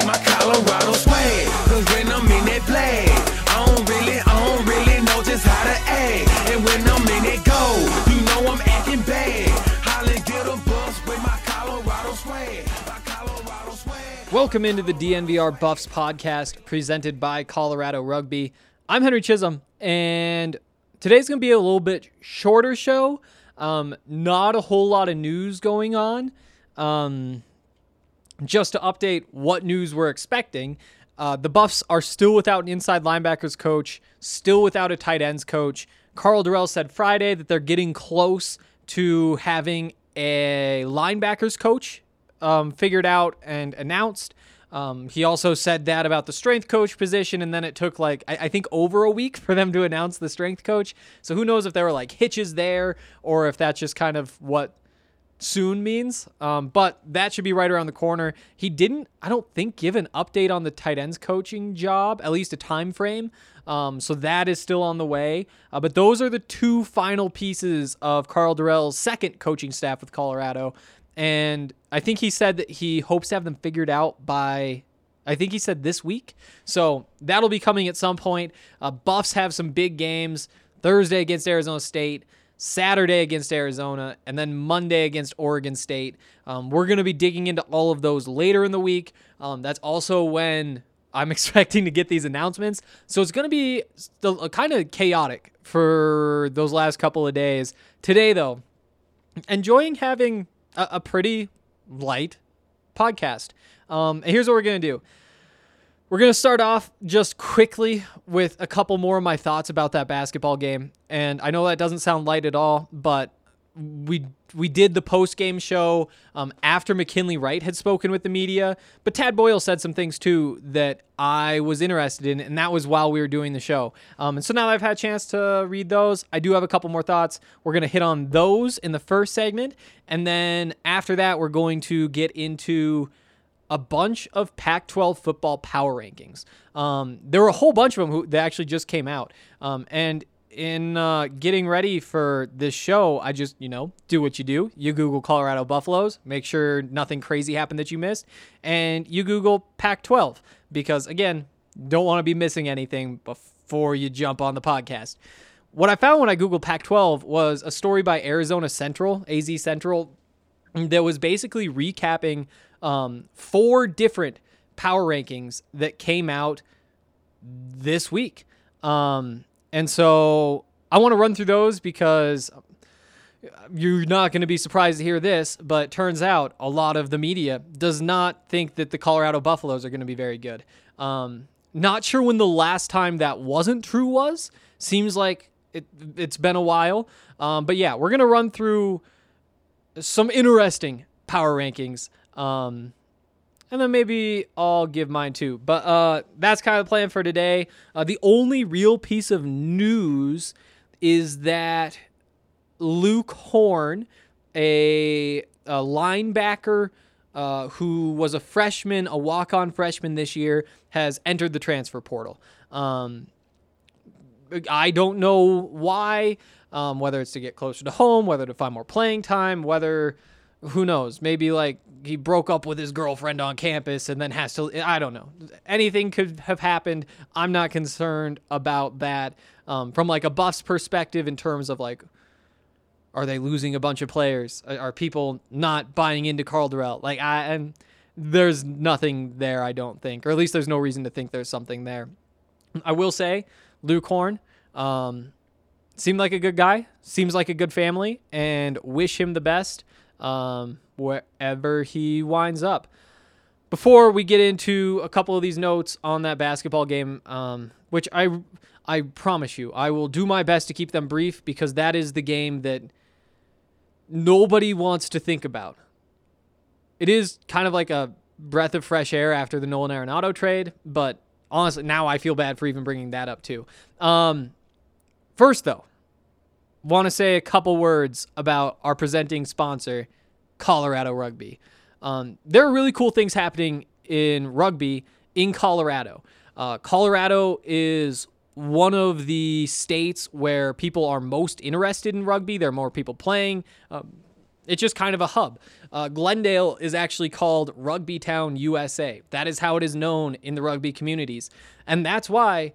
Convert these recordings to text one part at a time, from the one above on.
Like my Colorado swag. Cause when I'm in that flag, I don't really, I don't really know just how to act. And when I'm in it go, you know I'm acting bad. Holly get a bus with my Colorado swag. My Colorado swag. Welcome into the DNVR Buffs podcast presented by Colorado Rugby. I'm Henry Chisholm, and today's going to be a little bit shorter show. Um, not a whole lot of news going on. Um, just to update what news we're expecting, uh, the Buffs are still without an inside linebackers coach, still without a tight ends coach. Karl Dorrell said Friday that they're getting close to having a linebackers coach um, figured out and announced. Um, he also said that about the strength coach position, and then it took like I, I think over a week for them to announce the strength coach. So who knows if there were like hitches there or if that's just kind of what soon means. Um, but that should be right around the corner. He didn't, I don't think, give an update on the tight ends coaching job, at least a time frame. Um, so that is still on the way. Uh, but those are the two final pieces of Karl Dorrell's second coaching staff with Colorado. And I think he said that he hopes to have them figured out by I think he said this week. So that'll be coming at some point. Uh, Buffs have some big games Thursday against Arizona State, Saturday against Arizona, and then Monday against Oregon State. Um, we're going to be digging into all of those later in the week. Um, that's also when I'm expecting to get these announcements. So it's going to be still kind of chaotic for those last couple of days. Today, though, enjoying having a, a pretty light podcast. Um, here's what we're going to do. We're going to start off just quickly with a couple more of my thoughts about that basketball game. And I know that doesn't sound light at all, but we we did the post game show um, after McKinley Wright had spoken with the media, but Tad Boyle said some things too that I was interested in, and that was while we were doing the show. Um, and so now I've had a chance to read those, I do have a couple more thoughts. We're gonna hit on those in the first segment, and then after that, we're going to get into a bunch of Pac-12 football power rankings. Um, there were a whole bunch of them who that actually just came out, um, and in uh, getting ready for this show, I just, you know, do what you do. You Google Colorado Buffaloes, make sure nothing crazy happened that you missed, and you Google Pac 12 because, again, don't want to be missing anything before you jump on the podcast. What I found when I Googled Pac 12 was a story by Arizona Central, AZ Central, that was basically recapping um, four different power rankings that came out this week. Um, and so I want to run through those because you're not going to be surprised to hear this, but turns out a lot of the media does not think that the Colorado Buffaloes are going to be very good. Um, not sure when the last time that wasn't true was. Seems like it, it's been a while. Um, but yeah, we're going to run through some interesting power rankings. Um, and then maybe I'll give mine too. But uh, that's kind of the plan for today. Uh, the only real piece of news is that Luke Horn, a, a linebacker uh, who was a freshman, a walk on freshman this year, has entered the transfer portal. Um, I don't know why, um, whether it's to get closer to home, whether to find more playing time, whether who knows? Maybe like he broke up with his girlfriend on campus and then has to. I don't know. Anything could have happened. I'm not concerned about that um, from like a Buffs perspective in terms of like, are they losing a bunch of players? Are people not buying into Karl Dorrell? Like I and there's nothing there. I don't think, or at least there's no reason to think there's something there. I will say, Luke Horn. Um, seemed like a good guy, seems like a good family, and wish him the best um, wherever he winds up. before we get into a couple of these notes on that basketball game, um, which I I promise you I will do my best to keep them brief because that is the game that nobody wants to think about. It is kind of like a breath of fresh air after the Nolan Arenado trade, but honestly, now I feel bad for even bringing that up too. Um, first, though, want to say a couple words about our presenting sponsor, Colorado Rugby. Um, there are really cool things happening in rugby in Colorado. Uh, Colorado is one of the states where people are most interested in rugby. There are more people playing. Um, it's just kind of a hub. Uh, Glendale is actually called Rugby Town, USA. That is how it is known in the rugby communities. And that's why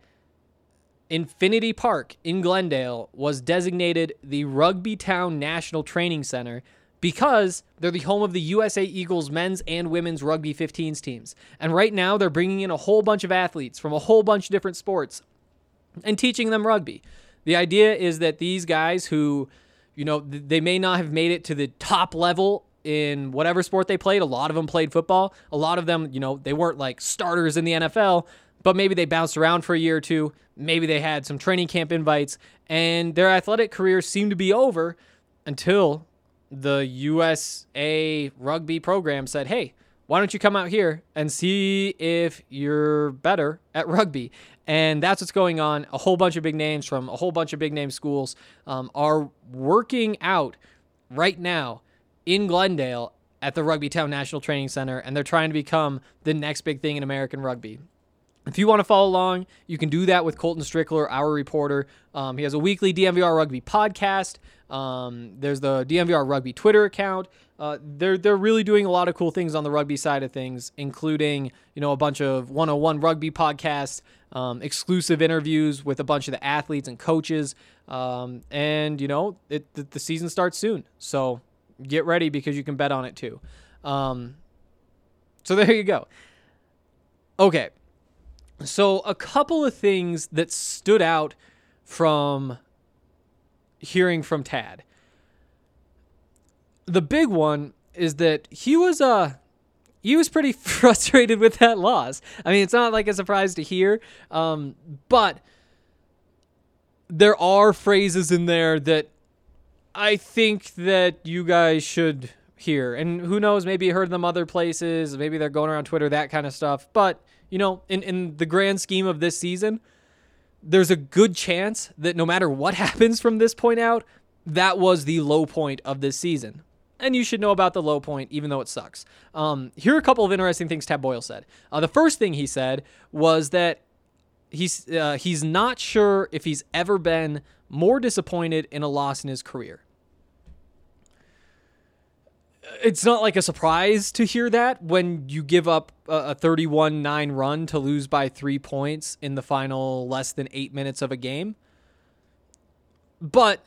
Infinity Park in Glendale was designated the Rugby Town National Training Center because they're the home of the USA Eagles men's and women's rugby 15s teams. And right now, they're bringing in a whole bunch of athletes from a whole bunch of different sports and teaching them rugby. The idea is that these guys who, you know, they may not have made it to the top level in whatever sport they played. A lot of them played football. A lot of them, you know, they weren't like starters in the NFL, but maybe they bounced around for a year or two. Maybe they had some training camp invites, and their athletic careers seemed to be over until the USA rugby program said, hey, why don't you come out here and see if you're better at rugby? And that's what's going on. A whole bunch of big names from a whole bunch of big name schools um, are working out right now in Glendale at the Rugby Town National Training Center, and they're trying to become the next big thing in American rugby. If you want to follow along, you can do that with Colton Strickler, our reporter. Um, he has a weekly DNVR Rugby podcast. Um, there's the DNVR Rugby Twitter account. Uh, they're they're really doing a lot of cool things on the rugby side of things, including you know a bunch of 101 rugby podcasts, um, exclusive interviews with a bunch of the athletes and coaches, um, and you know it, the, the, season starts soon, so get ready because you can bet on it too. Um, so there you go. Okay, so, a couple of things that stood out from hearing from Tad. The big one is that he was uh he was pretty frustrated with that loss. I mean, it's not like a surprise to hear, um, but there are phrases in there that I think that you guys should hear. And who knows, maybe you heard them other places, maybe they're going around Twitter, that kind of stuff. But you know, in, in the grand scheme of this season, there's a good chance that no matter what happens from this point out, that was the low point of this season. And you should know about the low point, even though it sucks. Um, here are a couple of interesting things Tad Boyle said. Uh, the first thing he said was that he's uh, he's not sure if he's ever been more disappointed in a loss in his career it's not like a surprise to hear that when you give up a 31 9 run to lose by three points in the final less than eight minutes of a game. But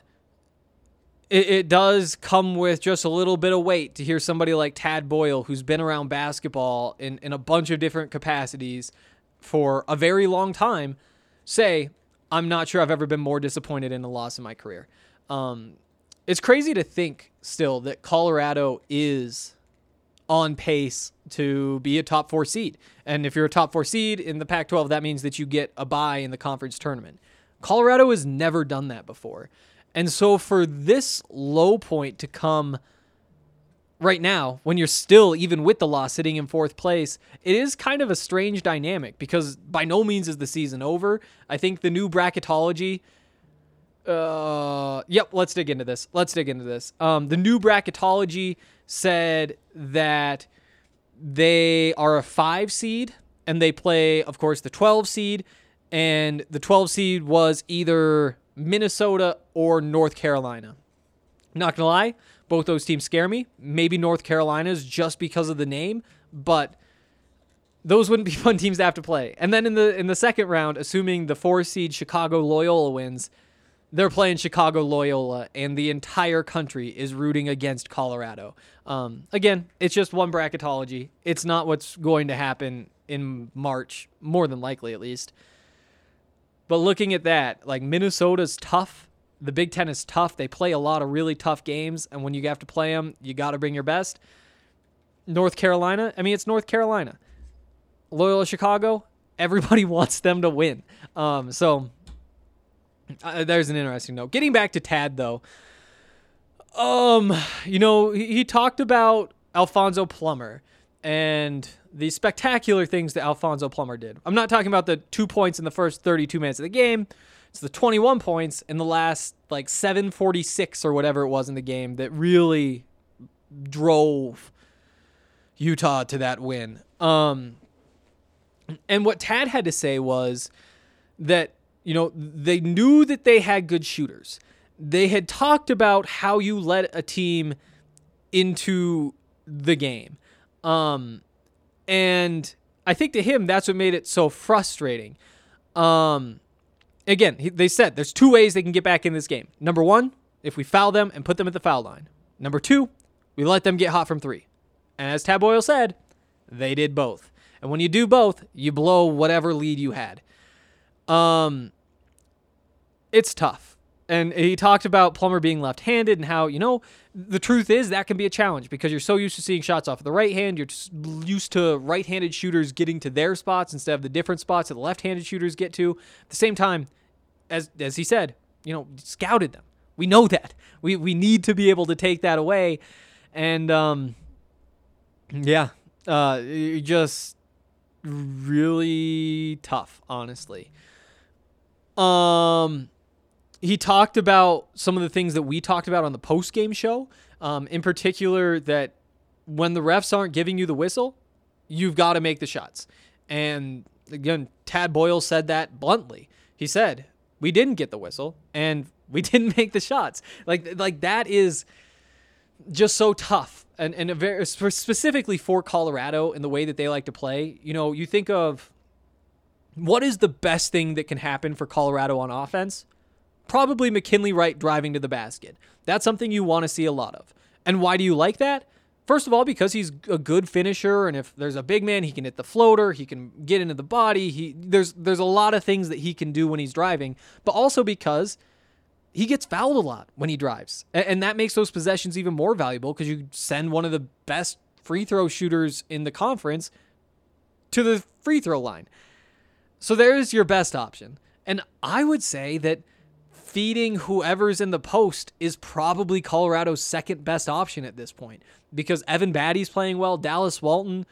it, it, does come with just a little bit of weight to hear somebody like Tad Boyle, who's been around basketball in, in a bunch of different capacities for a very long time, say, I'm not sure I've ever been more disappointed in a loss in my career. Um, it's crazy to think still that Colorado is on pace to be a top four seed. And if you're a top four seed in the Pac 12, that means that you get a bye in the conference tournament. Colorado has never done that before. And so for this low point to come right now, when you're still, even with the loss, sitting in fourth place, it is kind of a strange dynamic because by no means is the season over. I think the new bracketology uh, yep, let's dig into this. Let's dig into this. Um, the new bracketology said that they are a five seed and they play, of course, the 12 seed. And the 12 seed was either Minnesota or North Carolina. Not gonna lie, both those teams scare me. Maybe North Carolina's just because of the name, but those wouldn't be fun teams to have to play. And then in the in the second round, assuming the four seed Chicago Loyola wins, they're playing Chicago Loyola, and the entire country is rooting against Colorado. Um, again, it's just one bracketology. It's not what's going to happen in March, more than likely at least. But looking at that, like Minnesota's tough. The Big Ten is tough. They play a lot of really tough games, and when you have to play them, you got to bring your best. North Carolina. I mean, it's North Carolina. Loyola Chicago. Everybody wants them to win. Um, so uh, there's an interesting note. Getting back to Tad though. Um, you know, he, he talked about Alfonso Plummer and the spectacular things that Alfonso Plummer did. I'm not talking about the two points in the first 32 minutes of the game. It's the 21 points in the last like 746 or whatever it was in the game that really drove Utah to that win. Um, and what Tad had to say was that, you know, they knew that they had good shooters. They had talked about how you let a team into the game. Um, and I think to him, that's what made it so frustrating. Um, again, he, they said there's two ways they can get back in this game. Number one, if we foul them and put them at the foul line. Number two, we let them get hot from three. And as Tad Boyle said, they did both. And when you do both, you blow whatever lead you had. Um, it's tough. And he talked about Plummer being left-handed and how you know the truth is that can be a challenge because you're so used to seeing shots off of the right hand. You're used to right-handed shooters getting to their spots instead of the different spots that the left-handed shooters get to. At the same time, as as he said, you know, scouted them. We know that. We we need to be able to take that away, and um, yeah, uh, just really tough, honestly. Um, he talked about some of the things that we talked about on the post game show. Um, in particular, that when the refs aren't giving you the whistle, you've got to make the shots. And again, Tad Boyle said that bluntly. He said, "We didn't get the whistle, and we didn't make the shots." Like, like that is just so tough, and and very specifically for Colorado and the way that they like to play. You know, you think of what is the best thing that can happen for Colorado on offense? Probably McKinley Wright driving to the basket. That's something you want to see a lot of. And why do you like that? First of all, because he's a good finisher, and if there's a big man, he can hit the floater, he can get into the body. He there's there's a lot of things that he can do when he's driving, but also because he gets fouled a lot when he drives, and, and that makes those possessions even more valuable because you send one of the best free throw shooters in the conference to the free throw line. So there's your best option, and I would say that feeding whoever's in the post is probably Colorado's second best option at this point because Evan Battey's playing well. Dallas Walton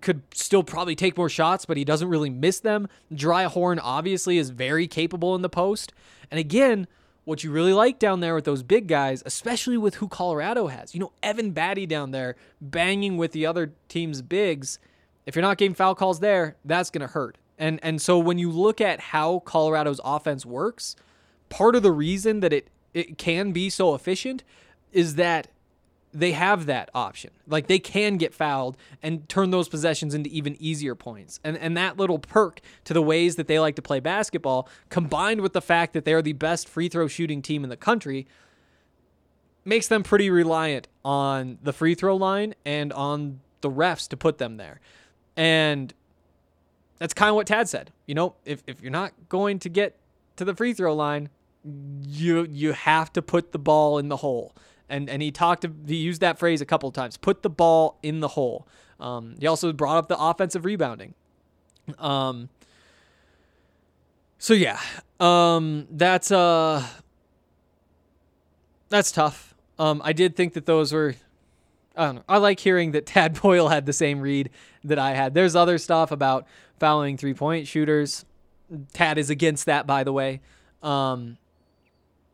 could still probably take more shots, but he doesn't really miss them. Dry Horn obviously is very capable in the post. And again, what you really like down there with those big guys, especially with who Colorado has, you know, Evan Battey down there banging with the other team's bigs. If you're not getting foul calls there, that's going to hurt. And and so when you look at how Colorado's offense works, part of the reason that it it can be so efficient is that they have that option. Like they can get fouled and turn those possessions into even easier points. And and that little perk to the ways that they like to play basketball combined with the fact that they're the best free throw shooting team in the country makes them pretty reliant on the free throw line and on the refs to put them there. And that's kind of what Tad said. You know, if if you're not going to get to the free throw line, you you have to put the ball in the hole. And and he talked he used that phrase a couple of times. Put the ball in the hole. Um, he also brought up the offensive rebounding. Um, so yeah, um, that's uh, that's tough. Um, I did think that those were. I don't know. I like hearing that Tad Boyle had the same read that I had. There's other stuff about fouling three point shooters. Tad is against that, by the way. Um,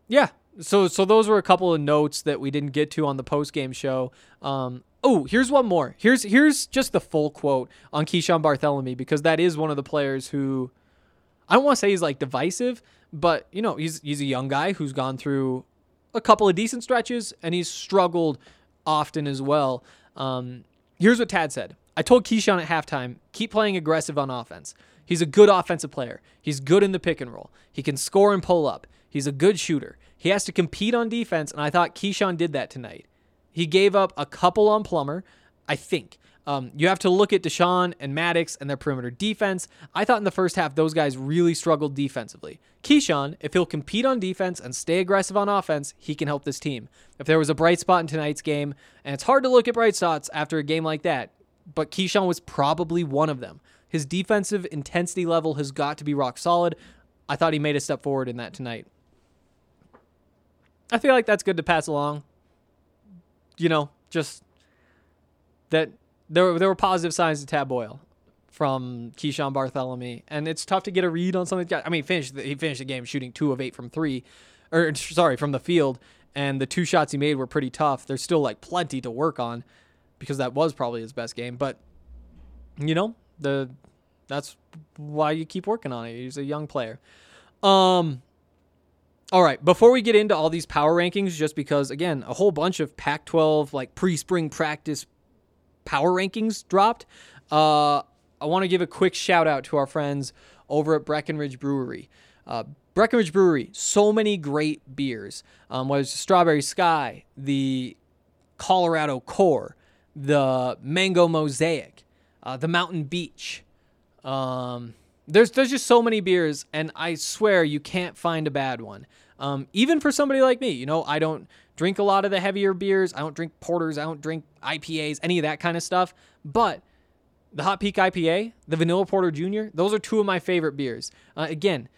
yeah. So so those were a couple of notes that we didn't get to on the post game show. Um, oh, here's one more. Here's here's just the full quote on Keeshawn Barthelemy because that is one of the players who I don't want to say he's like divisive, but you know he's he's a young guy who's gone through a couple of decent stretches and he's struggled often as well. Um, here's what Tad said. I told Keeshawn at halftime, keep playing aggressive on offense. He's a good offensive player. He's good in the pick and roll. He can score and pull up. He's a good shooter. He has to compete on defense, and I thought Keeshawn did that tonight. He gave up a couple on Plummer, I think. Um, you have to look at D'Shawn and Maddox and their perimeter defense. I thought in the first half those guys really struggled defensively. Keeshawn, if he'll compete on defense and stay aggressive on offense, he can help this team. If there was a bright spot in tonight's game, and it's hard to look at bright spots after a game like that, but Keeshawn was probably one of them. His defensive intensity level has got to be rock solid. I thought he made a step forward in that tonight. I feel like that's good to pass along. You know, just that there were, there were positive signs to Tad Boyle from Keeshawn Barthelemy, and it's tough to get a read on something. I mean, finished he finished the game shooting two of eight from three, or sorry, from the field, and the two shots he made were pretty tough. There's still like plenty to work on because that was probably his best game, but you know the that's why you keep working on it. He's a young player. Um. All right, before we get into all these power rankings, just because again, a whole bunch of Pac-12 like pre-spring practice power rankings dropped. Uh, I want to give a quick shout out to our friends over at Breckenridge Brewery. Uh, Breckenridge Brewery, so many great beers. Um, was Strawberry Sky, the Colorado Core, the Mango Mosaic, uh, the Mountain Beach. Um, there's there's just so many beers, and I swear you can't find a bad one. Um, even for somebody like me, you know, I don't drink a lot of the heavier beers. I don't drink porters. I don't drink IPAs, any of that kind of stuff. But the Hop Peak IPA, the Vanilla Porter Junior, those are two of my favorite beers. Uh, again,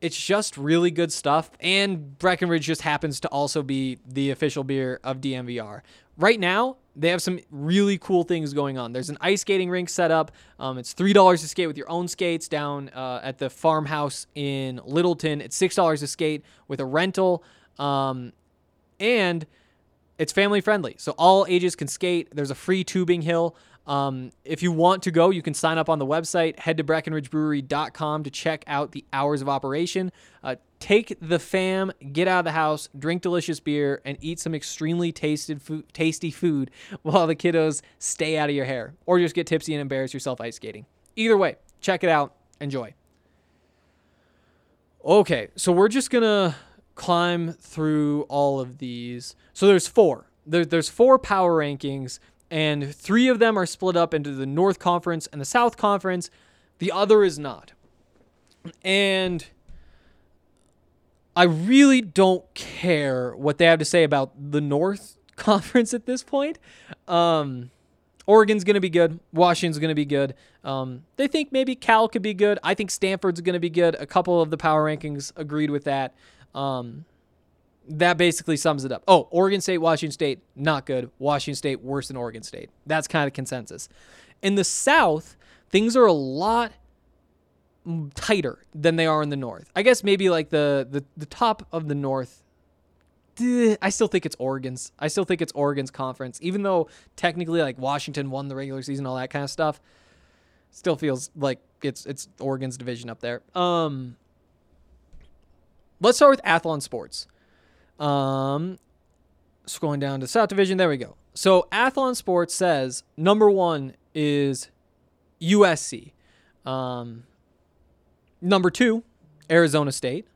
it's just really good stuff. And Breckenridge just happens to also be the official beer of DNVR. Right now, they have some really cool things going on. There's an ice skating rink set up. Um, it's three dollars to skate with your own skates down uh, at the farmhouse in Littleton. It's six dollars to skate with a rental, um, and it's family friendly, so all ages can skate. There's a free tubing hill. Um, if you want to go, you can sign up on the website. Head to BreckenridgeBrewery.com to check out the hours of operation. Uh, take the fam, get out of the house, drink delicious beer, and eat some extremely tasted food, tasty food while the kiddos stay out of your hair, or just get tipsy and embarrass yourself ice skating. Either way, check it out. Enjoy. Okay, so we're just gonna climb through all of these. So there's four. There, there's four power rankings, and three of them are split up into the North Conference and the South Conference. The other is not. And I really don't care what they have to say about the North Conference at this point. Um, Oregon's going to be good. Washington's going to be good. Um, they think maybe Cal could be good. I think Stanford's going to be good. A couple of the power rankings agreed with that. Um, that basically sums it up. Oh, Oregon State, Washington State, not good. Washington State, worse than Oregon State. That's kind of consensus. In the South, things are a lot tighter than they are in the North. I guess maybe like the the, the top of the North. eh, I still think it's Oregon's. I still think it's Oregon's conference, even though technically like Washington won the regular season, all that kind of stuff. Still feels like it's it's Oregon's division up there. Um, let's start with Athlon Sports. Um, scrolling down to South Division, there we go. So Athlon Sports says number one is USC. Um, number two, Arizona State.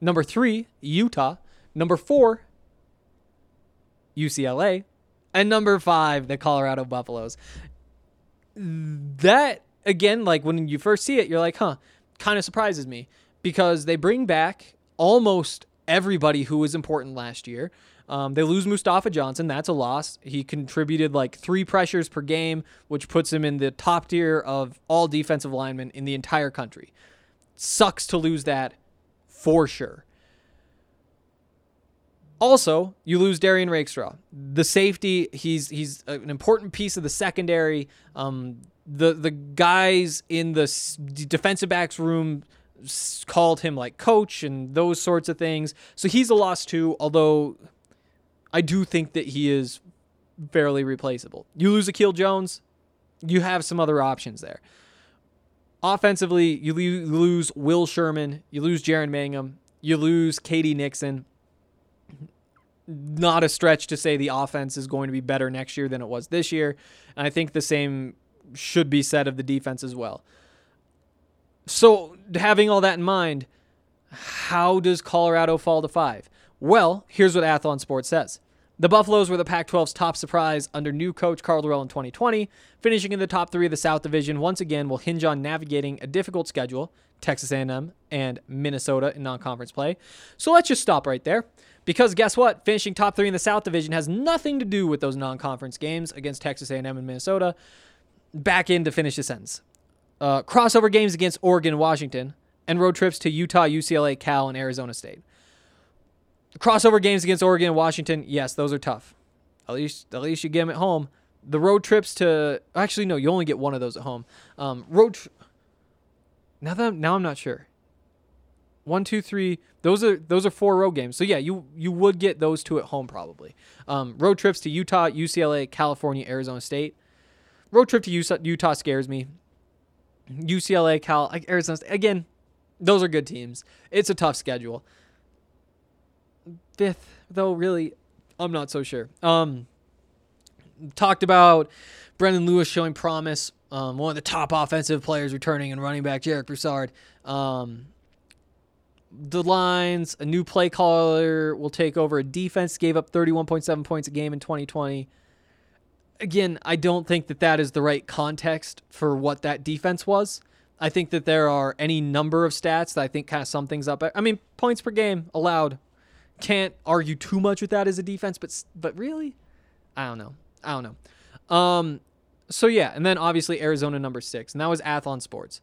Number three, Utah. Number four, UCLA. And number five, the Colorado Buffaloes. That, again, like when you first see it, you're like, huh, kind of surprises me because they bring back almost everybody who was important last year. Um, they lose Mustafa Johnson. That's a loss. He contributed like three pressures per game, which puts him in the top tier of all defensive linemen in the entire country. Sucks to lose that for sure. Also, you lose Derrion Rakestraw, the safety. He's he's an important piece of the secondary. Um, the the guys in the defensive backs room called him like coach and those sorts of things. So he's a loss too. Although I do think that he is fairly replaceable. You lose Akil Jones, you have some other options there. Offensively, you lose Will Sherman, you lose Jaren Mangham, you lose KD Nixon. Not a stretch to say the offense is going to be better next year than it was this year. And I think the same should be said of the defense as well. So, having all that in mind, how does Colorado fall to five? Well, here's what Athlon Sports says The Buffaloes were the Pac 12's top surprise under new coach Karl Dorrell in 2020. Finishing in the top three of the South Division once again will hinge on navigating a difficult schedule, Texas A&M and Minnesota in non-conference play. So let's just stop right there. Because guess what? Finishing top three in the South Division has nothing to do with those non-conference games against Texas A&M and Minnesota. Back in to finish the sentence. Uh, crossover games against Oregon Washington, and road trips to Utah, UCLA, Cal, and Arizona State. Crossover games against Oregon and Washington, yes, those are tough. At least, at least you get them at home. The road trips to actually no, you only get one of those at home. Um, road. Tr- now that I'm, now I'm not sure. One, two, three. Those are those are four road games. So yeah, you you would get those two at home probably. Um, road trips to Utah, UCLA, California, Arizona State. Road trip to Utah, Utah scares me. UCLA, Cal, Arizona State. Again, those are good teams. It's a tough schedule. Fifth, though, really, I'm not so sure. Um, talked about Brendan Lewis showing promise. Um, one of the top offensive players returning and running back Jarek Broussard. Um, the lines, a new play caller will take over a defense, gave up 31.7 points a game in 2020. Again, I don't think that that is the right context for what that defense was. I think that there are any number of stats that I think kind of sum things up. I mean, points per game allowed. Can't argue too much with that as a defense, but but really, I don't know. I don't know. Um, so yeah, and then obviously Arizona number six, and that was Athlon Sports.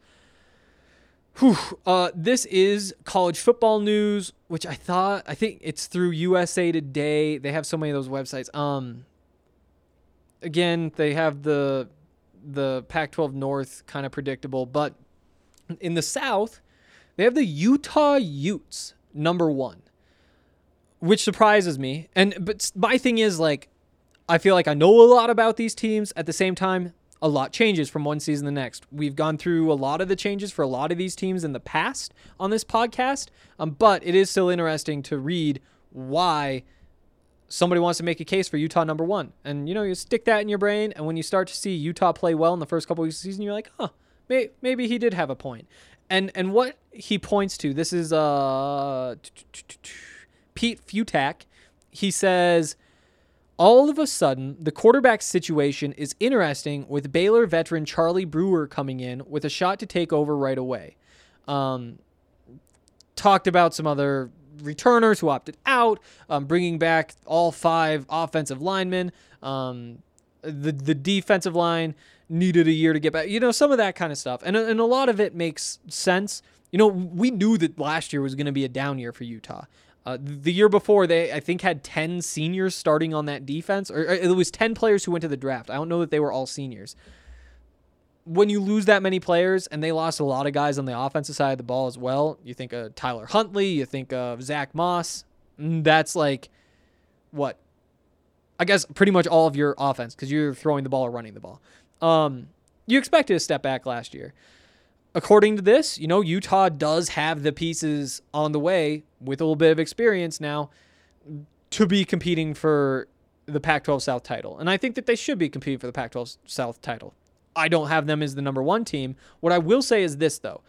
Whew. Uh, this is college football news, which I thought I think it's through USA Today. They have so many of those websites. Um, again, they have the the Pac-12 North kind of predictable, but in the South, they have the Utah Utes number one, which surprises me. And but my thing is like, I feel like I know a lot about these teams. At the same time, a lot changes from one season to the next. We've gone through a lot of the changes for a lot of these teams in the past on this podcast, um, but it is still interesting to read why somebody wants to make a case for Utah number one. And you know, you stick that in your brain, and when you start to see Utah play well in the first couple weeks of the season, you're like, huh, may- maybe he did have a point. And and what he points to, this is uh Pete Fiutak. He says all of a sudden, the quarterback situation is interesting with Baylor veteran Charlie Brewer coming in with a shot to take over right away. Um, talked about some other returners who opted out, um, bringing back all five offensive linemen. Um, the the defensive line needed a year to get back. You know, some of that kind of stuff, and and a lot of it makes sense. You know, we knew that last year was going to be a down year for Utah. Uh, the year before, they I think had ten seniors starting on that defense, or, or it was ten players who went to the draft. I don't know that they were all seniors. When you lose that many players, and they lost a lot of guys on the offensive side of the ball as well, you think of Tyler Huntley, you think of Zach Moss. mm, That's like what I guess pretty much all of your offense because you're throwing the ball or running the ball. Um, you expected a step back last year. According to this, you know, Utah does have the pieces on the way with a little bit of experience now to be competing for the Pac 12 South title. And I think that they should be competing for the Pac 12 South title. I don't have them as the number one team. What I will say is this, though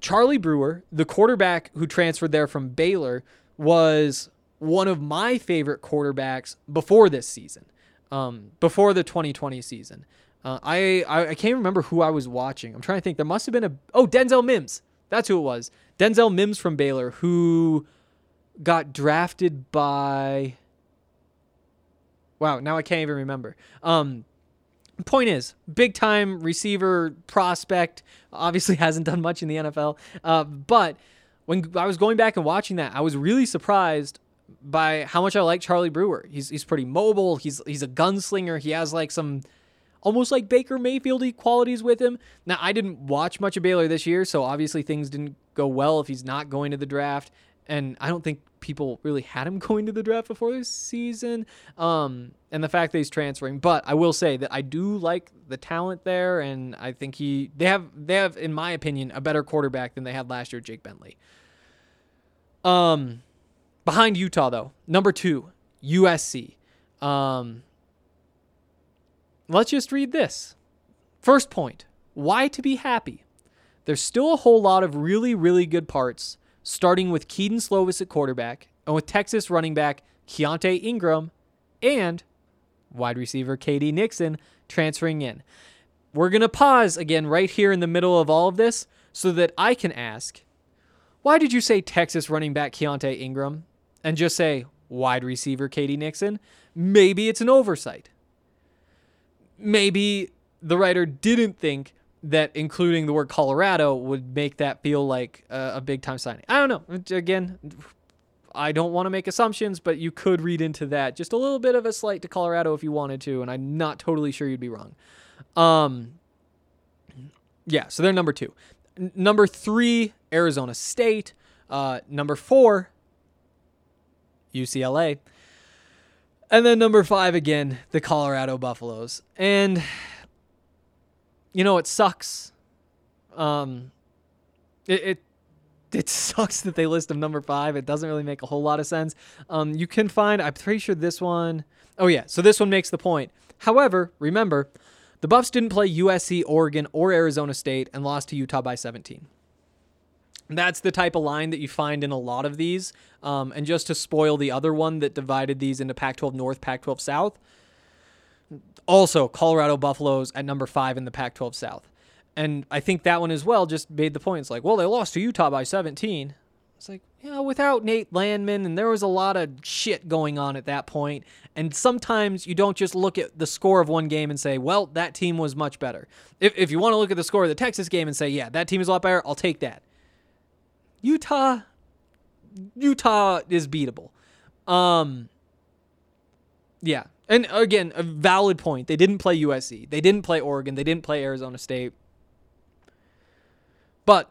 Charlie Brewer, the quarterback who transferred there from Baylor, was one of my favorite quarterbacks before this season, um, before the 2020 season. Uh, I, I can't remember who I was watching. I'm trying to think. There must have been a oh Denzel Mims. That's who it was. Denzel Mims from Baylor, who got drafted by. Wow, now I can't even remember. Um, point is, big time receiver prospect. Obviously hasn't done much in the NFL. Uh, but when I was going back and watching that, I was really surprised by how much I like Charlie Brewer. He's he's pretty mobile. He's he's a gunslinger. He has like some almost like Baker Mayfield qualities with him. Now I didn't watch much of Baylor this year, so obviously things didn't go well if he's not going to the draft. And I don't think people really had him going to the draft before this season. Um, and the fact that he's transferring, but I will say that I do like the talent there, and I think he they have they have, in my opinion, a better quarterback than they had last year, Jake Bentley. Um, behind Utah though, number two, USC. Um, let's just read this. First point why to be happy? There's still a whole lot of really, really good parts, starting with Kedon Slovis at quarterback and with Texas running back Keontae Ingram and wide receiver KD Nixon transferring in. We're going to pause again right here in the middle of all of this so that I can ask, why did you say Texas running back Keontae Ingram and just say wide receiver KD Nixon? Maybe it's an oversight. Maybe the writer didn't think that including the word Colorado would make that feel like a, a big time signing. I don't know. Again, I don't want to make assumptions, but you could read into that just a little bit of a slight to Colorado if you wanted to, and I'm not totally sure you'd be wrong. Um, yeah, so they're number two. N- number three, Arizona State. Uh, number four, UCLA. And then number five again, the Colorado Buffaloes. And you know, it sucks. Um, it, it it sucks that they list them number five. It doesn't really make a whole lot of sense. Um, you can find, I'm pretty sure this one, oh yeah, so this one makes the point. However, remember, the Buffs didn't play USC, Oregon, or Arizona State and lost to Utah by 17. That's the type of line that you find in a lot of these. Um, and just to spoil the other one that divided these into Pac 12 North, Pac 12 South, also Colorado Buffaloes at number five in the Pac 12 South. And I think that one as well just made the point. It's like, well, they lost to Utah by 17. It's like, know, without Nate Landman, and there was a lot of shit going on at that point. And sometimes you don't just look at the score of one game and say, well, that team was much better. If, if you want to look at the score of the Texas game and say, yeah, that team is a lot better, I'll take that. Utah, Utah is beatable. Um, yeah. And again, a valid point. They didn't play USC. They didn't play Oregon. They didn't play Arizona State. But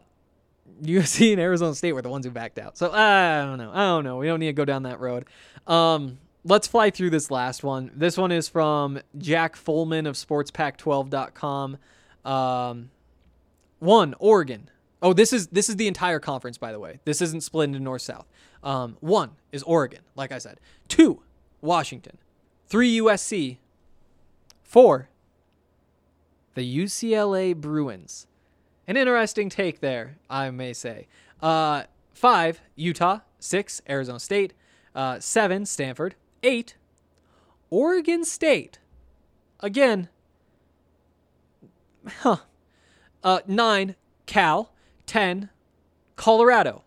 USC and Arizona State were the ones who backed out. So I don't know. I don't know. We don't need to go down that road. Um, let's fly through this last one. This one is from Jack Fullman of SportsPack12.com. Um, one Oregon. Oh, this is this is the entire conference, by the way. This isn't split into north south. Um, one is Oregon, like I said. Two, Washington. Three USC. Four, the UCLA Bruins. An interesting take there, I may say. Uh, five, Utah. Six, Arizona State. Uh, seven, Stanford. Eight, Oregon State. Again, huh. Uh, nine, Cal. Ten, Colorado.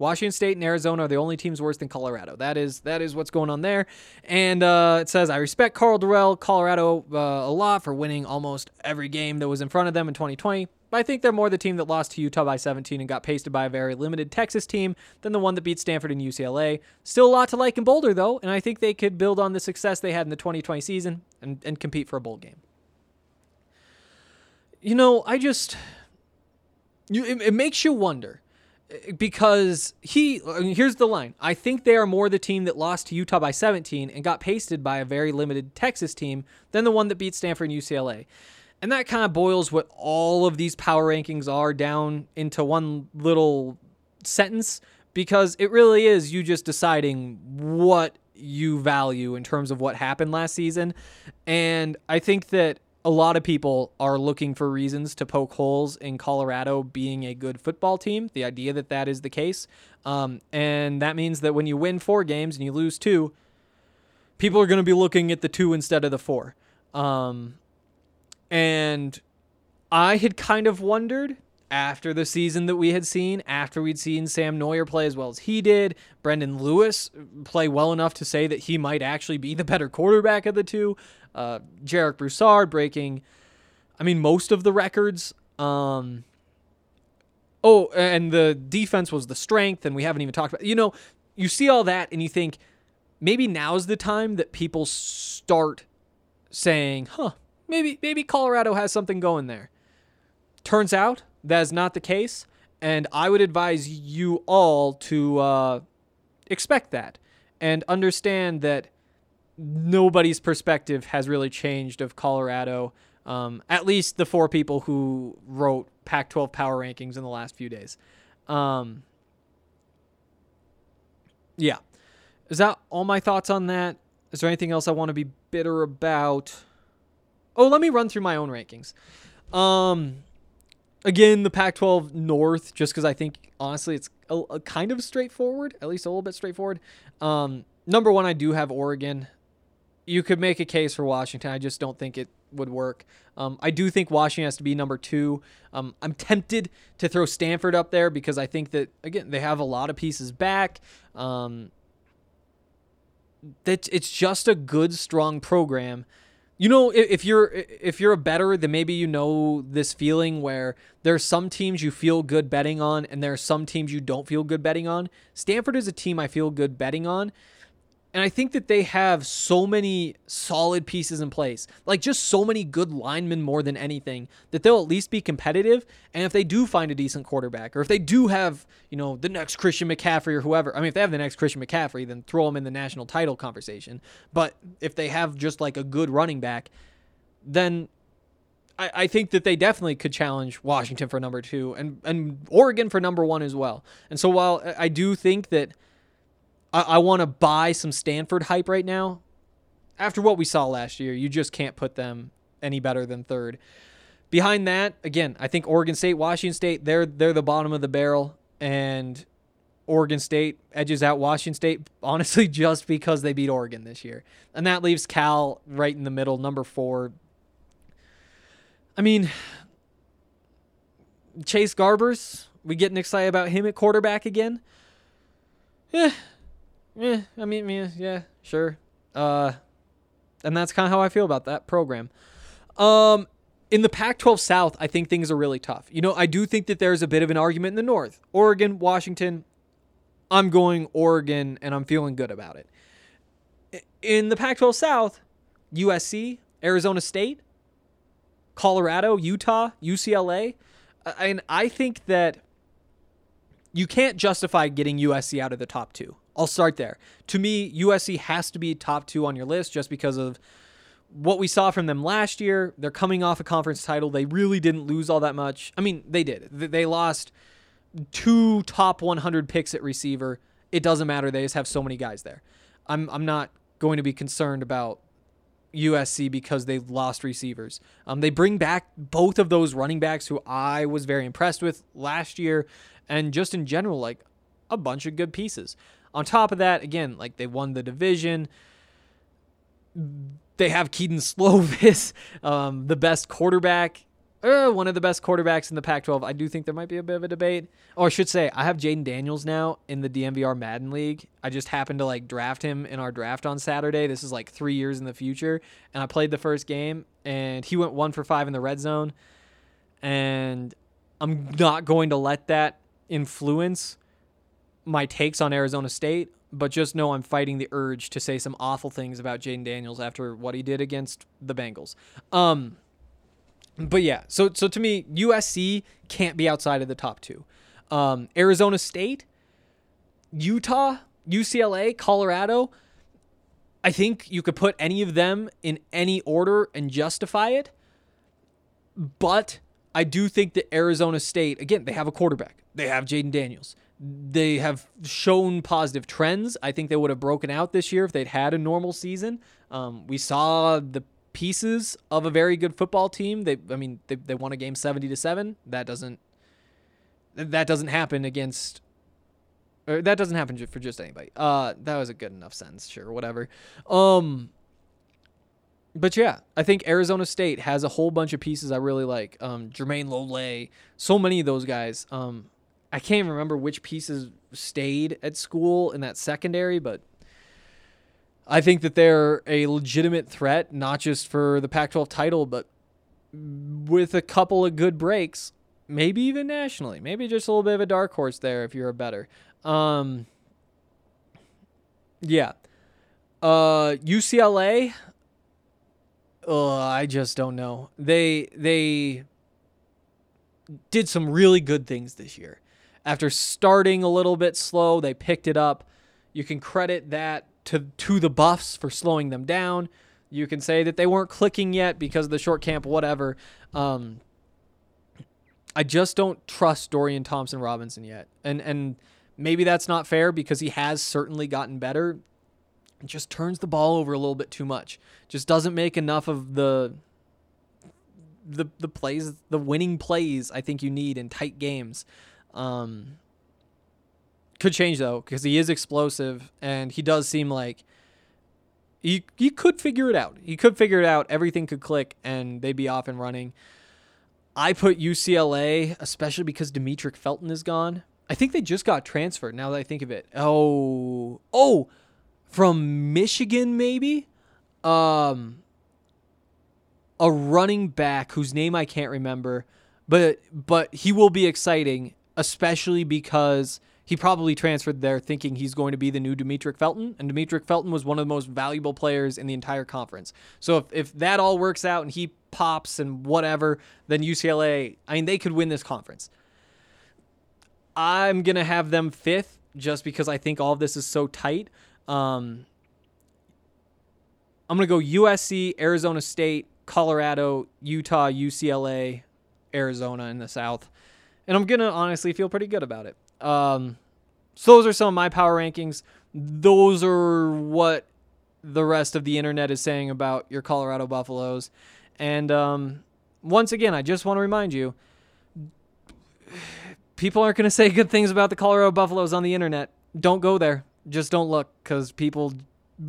Washington State and Arizona are the only teams worse than Colorado. That is that is what's going on there. And uh, it says I respect Karl Dorrell, Colorado, uh, a lot for winning almost every game that was in front of them in 2020. But I think they're more the team that lost to Utah by 17 and got pasted by a very limited Texas team than the one that beat Stanford and UCLA. Still a lot to like in Boulder though, and I think they could build on the success they had in the 2020 season and, and compete for a bowl game. You know, I just you it, it makes you wonder because he here's the line. I think they are more the team that lost to Utah by 17 and got pasted by a very limited Texas team than the one that beat Stanford and UCLA. And that kind of boils what all of these power rankings are down into one little sentence because it really is you just deciding what you value in terms of what happened last season. And I think that a lot of people are looking for reasons to poke holes in Colorado being a good football team. The idea that that is the case, um, and that means that when you win four games and you lose two, people are going to be looking at the two instead of the four. Um, and I had kind of wondered after the season that we had seen, after we'd seen Sam Noyer play as well as he did, Brendan Lewis play well enough to say that he might actually be the better quarterback of the two uh, Jarek Broussard breaking, I mean, most of the records. Um, oh, and the defense was the strength, and we haven't even talked about. You know, you see all that, and you think maybe now's the time that people start saying, "Huh, maybe maybe Colorado has something going there." Turns out that is not the case, and I would advise you all to uh, expect that and understand that nobody's perspective has really changed of Colorado. Um, at least the four people who wrote Pac-12 power rankings in the last few days. Um, yeah, is that all my thoughts on that? Is there anything else I want to be bitter about? Oh, let me run through my own rankings. Um, again, the Pac-12 North, just because I think honestly it's a, a kind of straightforward, at least a little bit straightforward. Um, number one, I do have Oregon. You could make a case for Washington. I just don't think it would work. Um, I do think Washington has to be number two. Um, I'm tempted to throw Stanford up there because I think that again they have a lot of pieces back. Um, that it's just a good, strong program. You know, if, you're if you're a better, then maybe you know this feeling where there's some teams you feel good betting on, and there are some teams you don't feel good betting on. Stanford is a team I feel good betting on and I think that they have so many solid pieces in place, like just so many good linemen more than anything, that they'll at least be competitive. And if they do find a decent quarterback, or if they do have, you know, the next Christian McCaffrey or whoever, I mean, if they have the next Christian McCaffrey, then throw them in the national title conversation. But if they have just like a good running back, then I, I think that they definitely could challenge Washington for number two and, and Oregon for number one as well. And so while I do think that I, I want to buy some Stanford hype right now. After what we saw last year, you just can't put them any better than third. Behind that, again, I think Oregon State, Washington State, they're they're the bottom of the barrel, and Oregon State edges out Washington State, honestly, just because they beat Oregon this year. And that leaves Cal right in the middle, number four. I mean, Chase Garbers, we getting excited about him at quarterback again? Yeah, yeah, I mean, yeah, sure. Uh, and that's kind of how I feel about that program. Um, in the Pac-12 South, I think things are really tough. You know, I do think that there's a bit of an argument in the North. Oregon, Washington. I'm going Oregon, and I'm feeling good about it. In the Pac-12 South, USC, Arizona State, Colorado, Utah, UCLA, and I think that you can't justify getting USC out of the top two. I'll start there. To me, USC has to be top two on your list just because of what we saw from them last year. They're coming off a conference title. They really didn't lose all that much. I mean, they did. They lost two top 100 picks at receiver. It doesn't matter. They just have so many guys there. I'm I'm not going to be concerned about USC because they lost receivers. Um, they bring back both of those running backs who I was very impressed with last year, and just in general, like a bunch of good pieces. On top of that, again, like they won the division. They have Kedon Slovis, um, the best quarterback, uh, one of the best quarterbacks in the Pac 12. I do think there might be a bit of a debate. Or I should say, I have Jayden Daniels now in the DNVR Madden League. I just happened to like draft him in our draft on Saturday. This is like three years in the future. And I played the first game, and he went one for five in the red zone. And I'm not going to let that influence my takes on Arizona State, but just know I'm fighting the urge to say some awful things about Jayden Daniels after what he did against the Bengals. Um, but yeah, so so to me, USC can't be outside of the top two. Um, Arizona State, Utah, UCLA, Colorado. I think you could put any of them in any order and justify it. But I do think that Arizona State, again, they have a quarterback. They have Jayden Daniels they have shown positive trends. I think they would have broken out this year if they'd had a normal season. Um, we saw the pieces of a very good football team. They, I mean, they, they won a game seventy to seven. That doesn't that doesn't happen against. Or that doesn't happen for just anybody. Uh, that was a good enough sentence. Sure, whatever. Um, but yeah, I think Arizona State has a whole bunch of pieces I really like. Um, Jermayne Lole, so many of those guys. Um, I can't even remember which pieces stayed at school in that secondary, but I think that they're a legitimate threat, not just for the Pac 12 title, but with a couple of good breaks, maybe even nationally. Maybe just a little bit of a dark horse there if you're a better. Um, yeah. Uh, UCLA. Uh, I just don't know. They they did some really good things this year. After starting a little bit slow, they picked it up. You can credit that to to the Buffs for slowing them down. You can say that they weren't clicking yet because of the short camp, whatever. Um, I just don't trust Dorian Thompson Robinson yet, and and maybe that's not fair because he has certainly gotten better. Just turns the ball over a little bit too much. Just doesn't make enough of the the the plays, the winning plays I think you need in tight games. Um, Could change though, because he is explosive and he does seem like he he could figure it out. He could figure it out. Everything could click and they'd be off and running. I put UCLA, especially because Demetric Felton is gone. I think they just got transferred. Now that I think of it, oh, oh, from Michigan maybe, um, a running back whose name I can't remember, but but he will be exciting, especially because he probably transferred there thinking he's going to be the new Demetric Felton, and Demetric Felton was one of the most valuable players in the entire conference. So if, if that all works out and he pops and whatever, then UCLA, I mean, they could win this conference. I'm going to have them fifth just because I think all of this is so tight. Um, I'm going to go USC, Arizona State, Colorado, Utah, UCLA, Arizona in the South. And I'm to honestly feel pretty good about it. Um, so those are some of my power rankings. Those are what the rest of the internet is saying about your Colorado Buffaloes. And um, once again, I just want to remind you people aren't going to say good things about the Colorado Buffaloes on the internet. Don't go there. Just don't look because people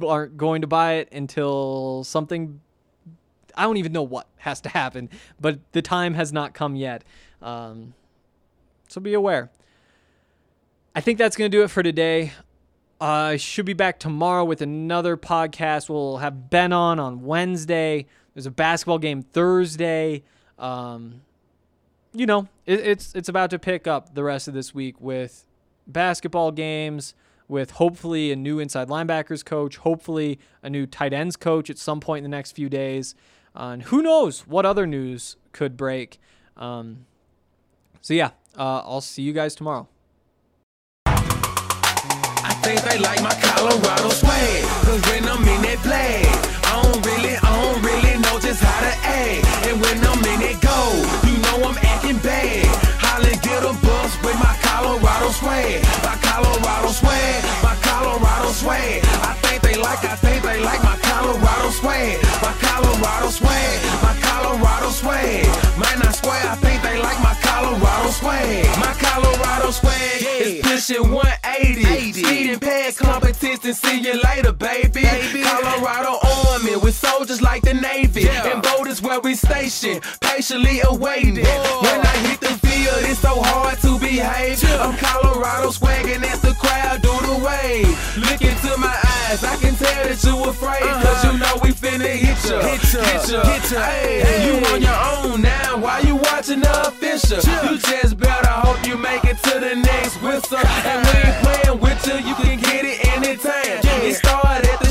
aren't going to buy it until something. I don't even know what has to happen, but the time has not come yet. Um, so be aware. I think that's going to do it for today. I should be back tomorrow with another podcast. We'll have Ben on on Wednesday. There's a basketball game Thursday. Um, you know, it, it's it's about to pick up the rest of this week with basketball games, with hopefully a new inside linebackers coach, hopefully a new tight ends coach at some point in the next few days, uh, and who knows what other news could break. Um, so yeah, uh, I'll see you guys tomorrow. I think they like my Colorado. Cause when I'm in I don't really, I don't really know just how to act. And when I'm in that go, you know I'm acting bad. Holly get a bus with my Colorado. My Colorado my Colorado. I they like, I think they like my Colorado swag. My Colorado swag, my Colorado swag. Man, I swear I think they like my Colorado swag. My Colorado swag is pushing 180. Speeding past competition, see you later, baby. baby. Colorado Army with soldiers like the Navy. And boat is where we station, patiently awaiting. When I hit the field, it's so hard to behave. I'm Colorado swagging as the crowd do the wave. Look into my eyes, I can tell that you afraid. Cause you know we finna hit ya. Hit ya, hit ya, hit ya. Hey, hey. you on your own now, why you watching the official? You just better hope you make it to the next whistle. And we ain't playing with you, you can get it anytime. It started at the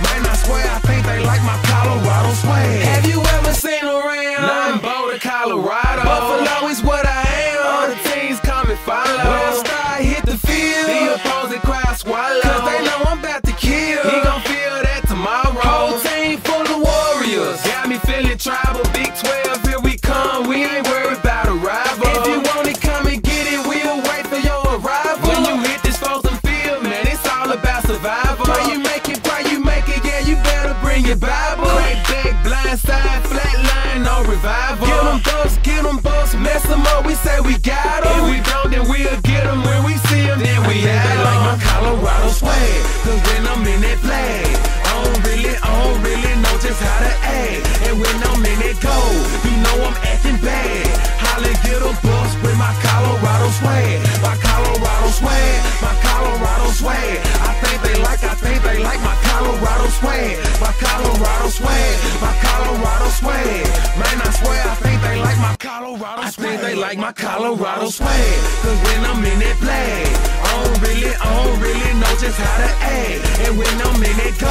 Side, flat line, no revival. Get them bucks, get them bucks, mess them up. We say we got them. If we don't, then we'll get them when we see them. Then we they like my Colorado swag. Cause when I'm in that flag, like my Colorado swag. Cause when I'm in that flag, I don't really, I don't really know just how to act. And when I'm in that go,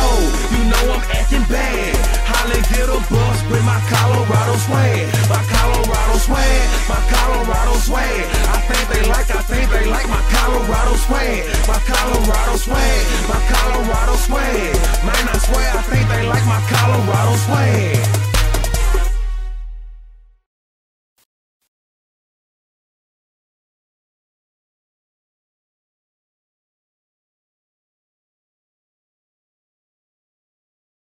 you know I'm acting bad. Holly get a bus with my Colorado swag. My Colorado swag, my Colorado swag. I think they like, I think they like my Colorado swag. My Colorado swag, my Colorado swag. Man, I swear, I think they like my Colorado swag.